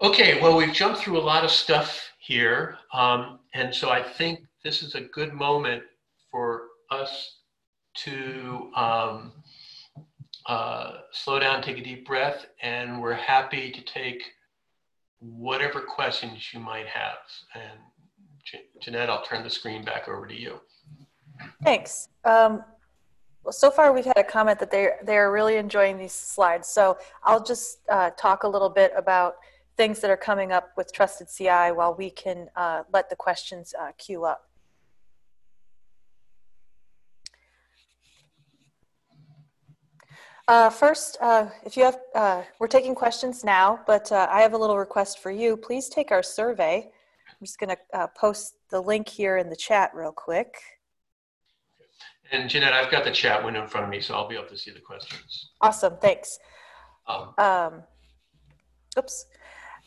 B: Okay, well, we've jumped through a lot of stuff here. Um, and so I think this is a good moment for us to um, uh, slow down, take a deep breath, and we're happy to take whatever questions you might have. And Jeannette, I'll turn the screen back over to you.
A: Thanks. Um, well, so far we've had a comment that they're, they're really enjoying these slides. So I'll just uh, talk a little bit about things that are coming up with Trusted CI while we can uh, let the questions uh, queue up. Uh, first, uh, if you have, uh, we're taking questions now, but uh, I have a little request for you. Please take our survey. I'm just going to uh, post the link here in the chat real quick.
B: And Jeannette, I've got the chat window in front of me, so I'll be able to see the questions.
A: Awesome, thanks. Um, um, oops.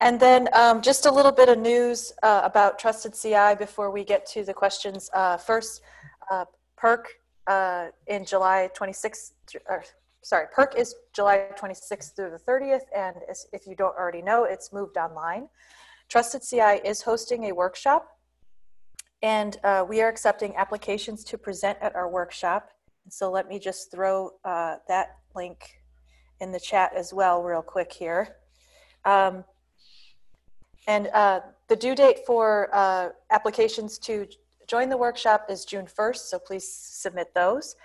A: And then um, just a little bit of news uh, about Trusted CI before we get to the questions. first, PEARC in July 26th, sorry, PEARC is July 26th through the 30th, and if you don't already know, it's moved online. Trusted CI is hosting a workshop, and uh, we are accepting applications to present at our workshop. So let me just throw uh, that link in the chat as well, real quick here. Um, and uh, the due date for uh, applications to join the workshop is June 1st, so please submit those.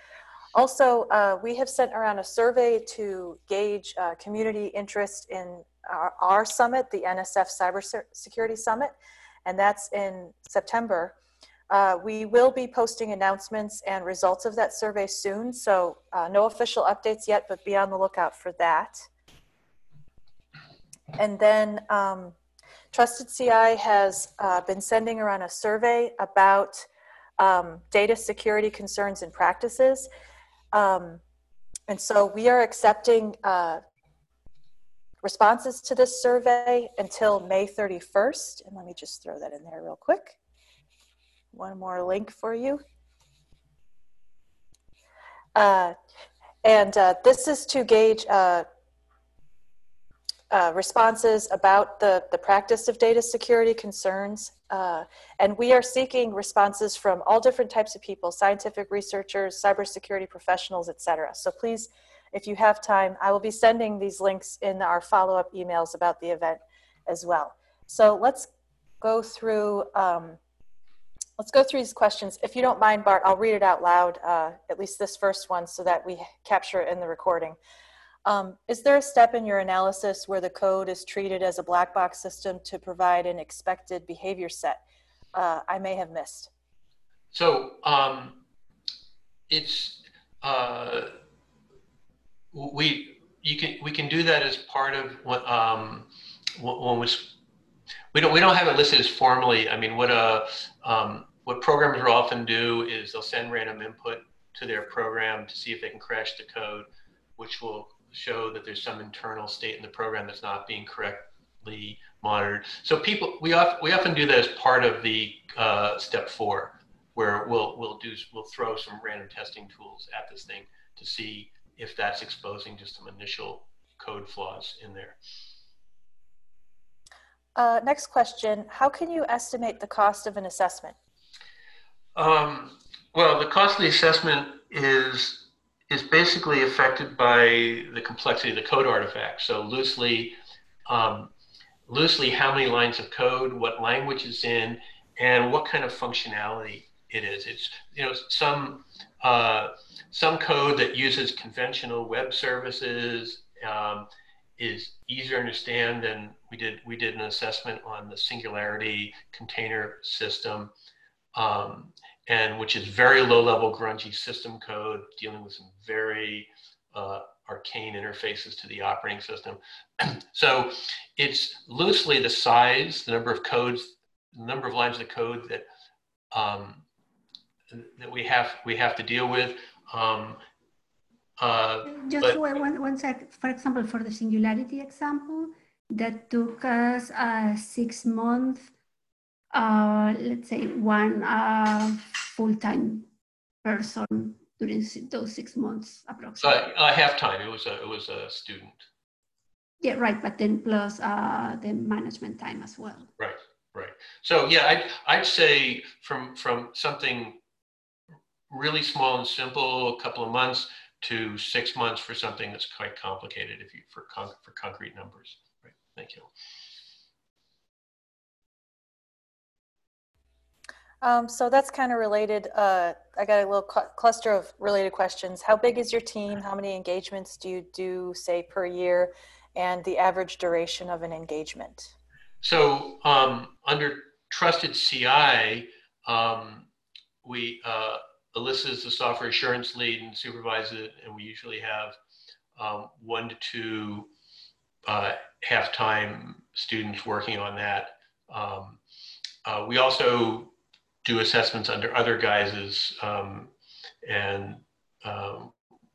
A: Also, uh, we have sent around a survey to gauge uh, community interest in our, our, summit, the NSF Cybersecurity Summit, and that's in September. Uh, we will be posting announcements and results of that survey soon, so uh, no official updates yet, but be on the lookout for that. And then um, Trusted CI has uh, been sending around a survey about um, data security concerns and practices. Um, and so we are accepting uh, responses to this survey until May 31st. And let me just throw that in there real quick. One more link for you. Uh, and uh, this is to gauge uh, responses about the, the practice of data security concerns. Uh, and we are seeking responses from all different types of people, scientific researchers, cybersecurity professionals, et cetera. So please, if you have time, I will be sending these links in our follow-up emails about the event as well. So let's go through, um, let's go through these questions. If you don't mind, Bart, I'll read it out loud, uh, at least this first one, so that we capture it in the recording. Um, is there a step in your analysis where the code is treated as a black box system to provide an expected behavior set? Uh, I may have missed.
B: So um, it's uh, we you can we can do that as part of what um, when was we don't we don't have it listed as formally. I mean, what a um, what programmers will often do is they'll send random input to their program to see if they can crash the code, which will show that there's some internal state in the program that's not being correctly monitored. So people, we, often we often do that as part of the uh, step four, where we'll, we'll, do, we'll throw some random testing tools at this thing to see if that's exposing just some initial code flaws in there.
A: Uh, next question, how can you estimate the cost of an assessment?
B: Um, well, the cost of the assessment is is basically affected by the complexity of the code artifact. So loosely, um, loosely how many lines of code, what language is in, and what kind of functionality it is. It's you know some uh, some code that uses conventional web services um, is easier to understand than we did. We did an assessment on the Singularity container system. Um, and which is very low level grungy system code dealing with some very uh, arcane interfaces to the operating system. so it's loosely the size, the number of codes, the number of lines of code that um, that we have we have to deal with. Um,
C: uh, Just one, one sec. For example, for the singularity example, that took us uh, six months uh, let's say, one uh, full-time person during those six months approximately.
B: Uh, half time. It was a it was a student.
C: Yeah, right. But then plus uh, the management time as well.
B: Right, right. So yeah, I'd I'd say from from something really small and simple, a couple of months, to six months for something that's quite complicated. If you for con- for concrete numbers. Right. Thank you.
A: Um, so that's kind of related. Uh, I got a little cl cluster of related questions. How big is your team? How many engagements do you do, say, per year? And the average duration of an engagement?
B: So um, under Trusted CI, um, we uh, Elisa is the software assurance lead and supervises it, and we usually have um, one to two uh, half-time students working on that. Um, uh, we also do assessments under other guises um, and um,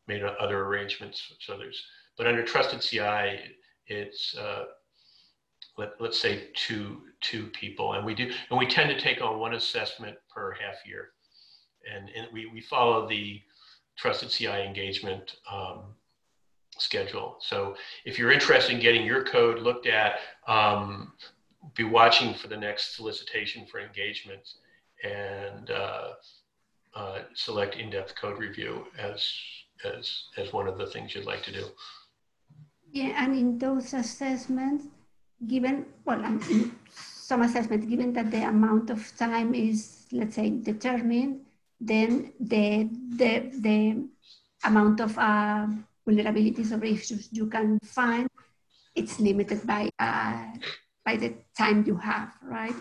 B: made other arrangements. So there's, but under trusted CI, it's uh, let, let's say two two people, and we do, and we tend to take on one assessment per half year, and, and we we follow the trusted CI engagement um, schedule. So if you're interested in getting your code looked at, um, be watching for the next solicitation for engagements and uh, uh, select in-depth code review as, as, as one of the things you'd like to do.
C: Yeah, and in those assessments, given, well, some assessment, given that the amount of time is, let's say, determined, then the, the, the amount of uh, vulnerabilities or issues you can find, it's limited by, uh, by the time you have, right?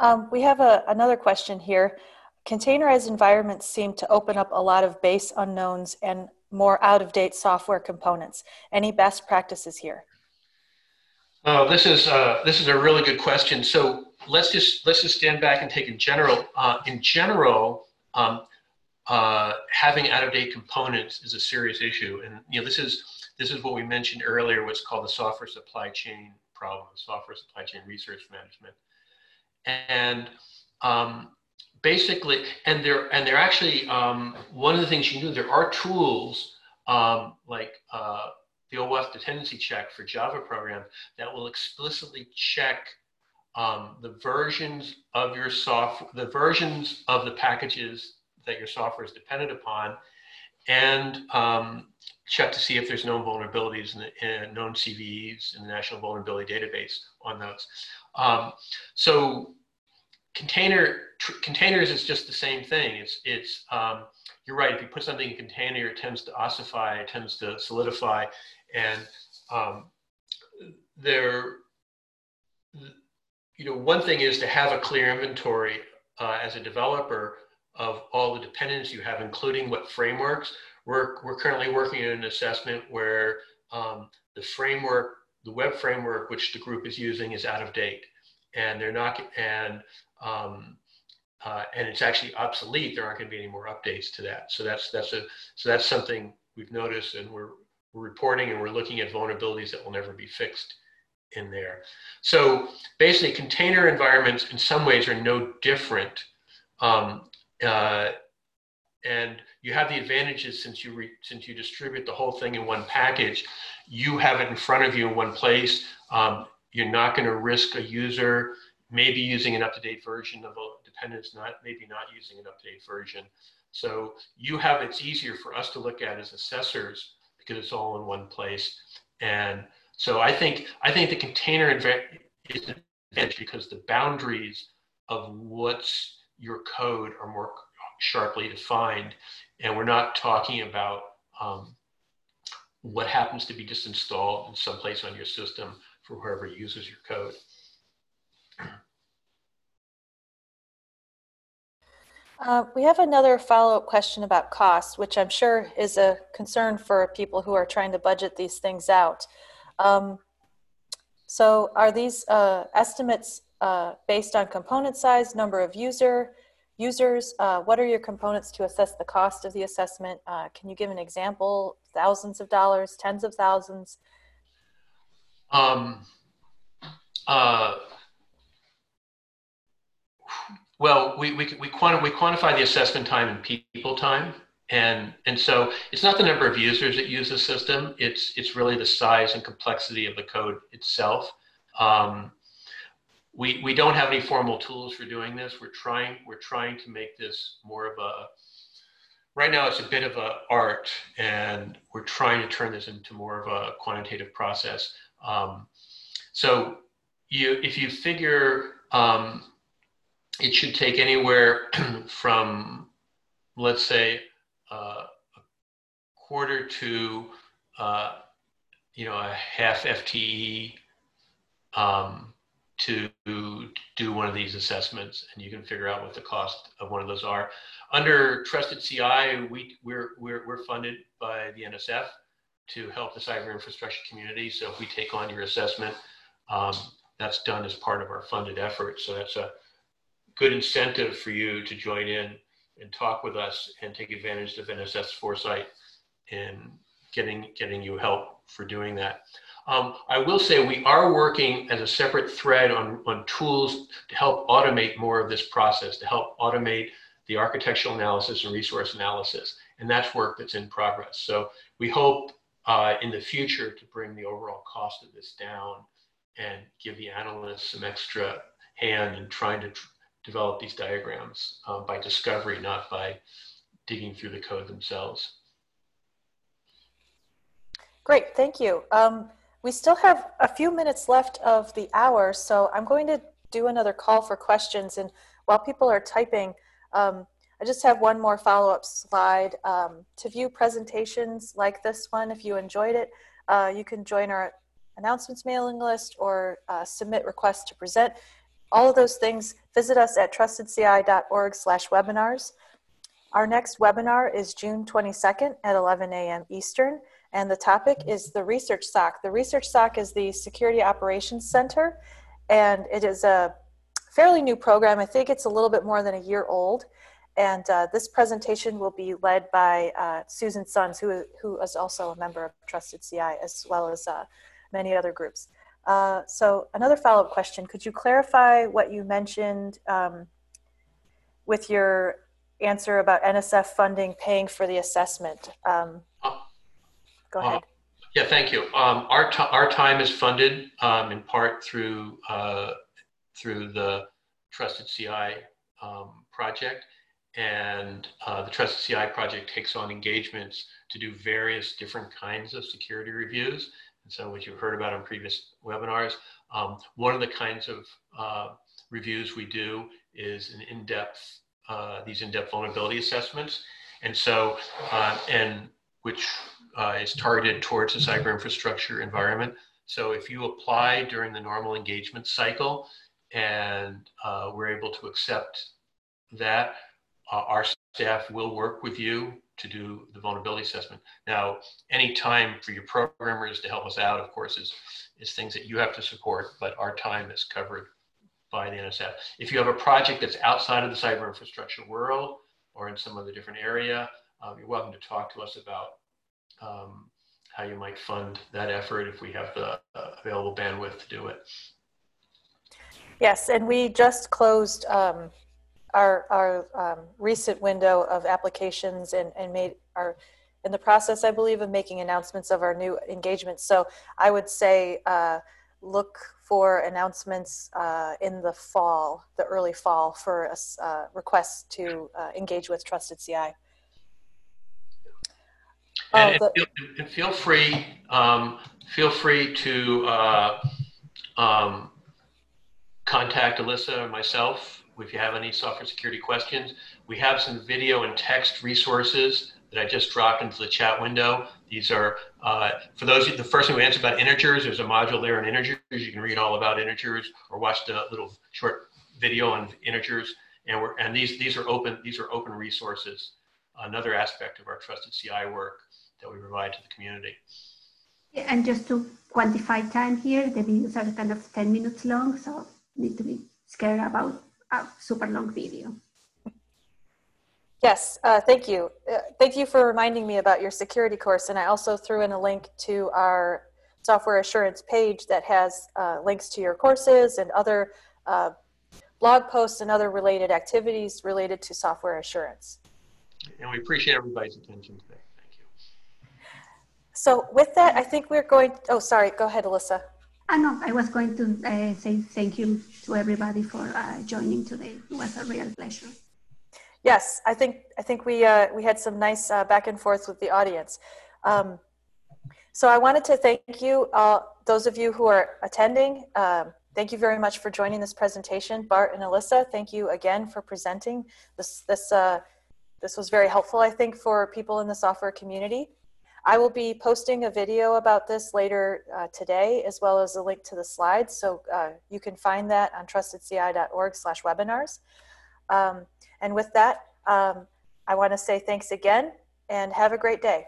A: Um, we have a, another question here. Containerized environments seem to open up a lot of base unknowns and more out of date software components. Any best practices here?
B: Oh, this is uh, this is a really good question. So let's just let's just stand back and take in general. Uh, in general, um, uh, having out of date components is a serious issue, and you know this is this is what we mentioned earlier. What's called the software supply chain problem, software supply chain research management, and um, basically, and they're and they're actually um, one of the things you can do. There are tools um, like uh, the OWASP dependency check for Java program that will explicitly check um, the versions of your software, the versions of the packages that your software is dependent upon, and um, check to see if there's known vulnerabilities in known CVEs in the National Vulnerability Database on those. Um, so container containers is just the same thing. It's it's um, you're right. If you put something in container, it tends to ossify, it tends to solidify, and um, there. You know, one thing is to have a clear inventory uh, as a developer of all the dependents you have, including what frameworks. We're we're currently working in an assessment where um, the framework, the web framework, which the group is using, is out of date, and they're not and um, uh, and it's actually obsolete. There aren't going to be any more updates to that. So that's that's a so that's something we've noticed, and we're we're reporting and we're looking at vulnerabilities that will never be fixed in there. So basically, container environments in some ways are no different. Um, uh, and you have the advantages since you re- since you distribute the whole thing in one package. You have it in front of you in one place. Um, you're not going to risk a user maybe using an up-to-date version of a dependence, not maybe not using an up-to-date version. So you have it's easier for us to look at as assessors because it's all in one place. And so I think I think the container is an advantage because the boundaries of what's your code are more sharply defined, and we're not talking about um, what happens to be just installed in some place on your system for whoever uses your code.
A: Uh, we have another follow-up question about cost, which I'm sure is a concern for people who are trying to budget these things out. Um, so are these uh, estimates uh, based on component size, number of user, users? Uh, what are your components to assess the cost of the assessment? Uh, can you give an example? Thousands of dollars, tens of thousands? Um,
B: uh, well, we, we, we, quanti- we quantify the assessment time in people time. And, and so it's not the number of users that use the system, it's, it's really the size and complexity of the code itself. Um, we, we don't have any formal tools for doing this. We're trying, we're trying to make this more of a, right now it's a bit of a art and we're trying to turn this into more of a quantitative process. Um, so you, if you figure um, it should take anywhere from, let's say, uh, a quarter to, uh, you know, a half FTE um, to do one of these assessments, and you can figure out what the cost of one of those are. Under Trusted CI, we, we're, we're, we're funded by the NSF to help the cyber infrastructure community. So if we take on your assessment, um, that's done as part of our funded effort. So that's a good incentive for you to join in and talk with us and take advantage of NSF's foresight in getting getting you help for doing that. Um, I will say we are working as a separate thread on, on tools to help automate more of this process, to help automate the architectural analysis and resource analysis. And that's work that's in progress. So we hope uh, in the future to bring the overall cost of this down and give the analysts some extra hand in trying to tr- develop these diagrams uh, by discovery, not by digging through the code themselves.
A: Great, thank you. Um, we still have a few minutes left of the hour, so I'm going to do another call for questions. And while people are typing, um, I just have one more follow-up slide. Um, to view presentations like this one, if you enjoyed it, uh, you can join our announcements mailing list or uh, submit requests to present. All of those things, visit us at trustedci.org slash webinars. Our next webinar is June 22nd at 11 a.m. Eastern, and the topic is the Research SOC. The Research SOC is the Security Operations Center, and it is a fairly new program. I think it's a little bit more than a year old. And uh, this presentation will be led by uh, Susan Sons, who, who is also a member of Trusted CI, as well as uh, many other groups. Uh, so another follow-up question, could you clarify what you mentioned um, with your answer about NSF funding paying for the assessment? Um, go ahead.
B: Uh, yeah, thank you. Um, our, our time is funded um, in part through, uh, through the Trusted CI um, project. And uh, the Trusted CI project takes on engagements to do various different kinds of security reviews. And so, what you've heard about in previous webinars, um, one of the kinds of uh, reviews we do is an in-depth, uh, these in-depth vulnerability assessments. And so, uh, and which uh, is targeted towards the cyber infrastructure environment. So if you apply during the normal engagement cycle and uh, we're able to accept that, uh, our staff will work with you to do the vulnerability assessment. Now, any time for your programmers to help us out, of course, is, is things that you have to support, but our time is covered by the NSF. If you have a project that's outside of the cyber infrastructure world or in some other different area, um, you're welcome to talk to us about um, how you might fund that effort if we have the uh, available bandwidth to do it.
A: Yes, and we just closed um, our, our um, recent window of applications and, and made our in the process, I believe, of making announcements of our new engagements. So I would say uh, look for announcements uh, in the fall, the early fall, for uh, requests to uh, engage with Trusted CI.
B: And, oh, the, and, feel, free, um, feel free to uh, um, contact Elisa or myself if you have any software security questions. We have some video and text resources that I just dropped into the chat window. These are, uh, for those, the first thing we answered about integers, there's a module there on integers. You can read all about integers or watch the little short video on integers. And, we're, and these, these are open, these are open resources. Another aspect of our trusted CI work that we provide to the community.
C: And just to quantify time here, the videos are kind of 10 minutes long, so need to be scared about a super long video.
A: Yes, uh, thank you. Uh, thank you for reminding me about your security course. And I also threw in a link to our software assurance page that has uh, links to your courses and other uh, blog posts and other related activities related to software assurance.
B: And we appreciate everybody's attention today. Thank you.
A: So with that, I think we're going, oh, sorry, go ahead, Elisa.
C: I know, I was going to uh, say thank you to everybody for uh, joining today. It was a real pleasure.
A: Yes, I think, I think we, uh, we had some nice uh, back and forth with the audience. Um, so I wanted to thank you, uh, those of you who are attending. Um, thank you very much for joining this presentation. Bart and Elisa, thank you again for presenting. This, this, uh, this was very helpful, I think, for people in the software community. I will be posting a video about this later uh, today, as well as a link to the slides. So uh, you can find that on trustedci.org slash webinars. Um, and with that, um, I want to say thanks again and have a great day.